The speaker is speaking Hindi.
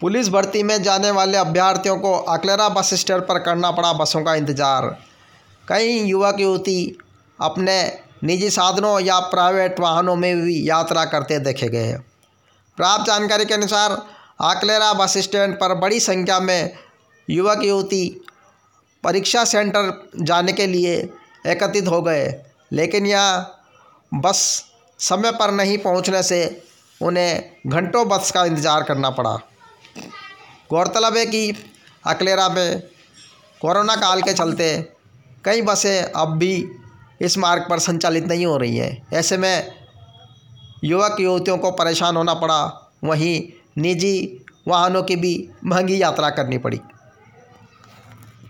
पुलिस भर्ती में जाने वाले अभ्यर्थियों को अकलेरा बस स्टैंड पर करना पड़ा बसों का इंतज़ार। कई युवक युवती अपने निजी साधनों या प्राइवेट वाहनों में भी यात्रा करते देखे गए प्राप्त जानकारी के अनुसार आकलेरा बस स्टैंड पर बड़ी संख्या में युवक युवती परीक्षा सेंटर जाने के लिए एकत्रित हो गए, लेकिन यह बस समय पर नहीं पहुँचने से उन्हें घंटों बस का इंतज़ार करना पड़ा। गौरतलब है कि अकलेरा में कोरोना काल के चलते कई बसें अब भी इस मार्ग पर संचालित नहीं हो रही हैं। ऐसे में युवक युवतियों को परेशान होना पड़ा। वहीं निजी वाहनों की भी महँगी यात्रा करनी पड़ी।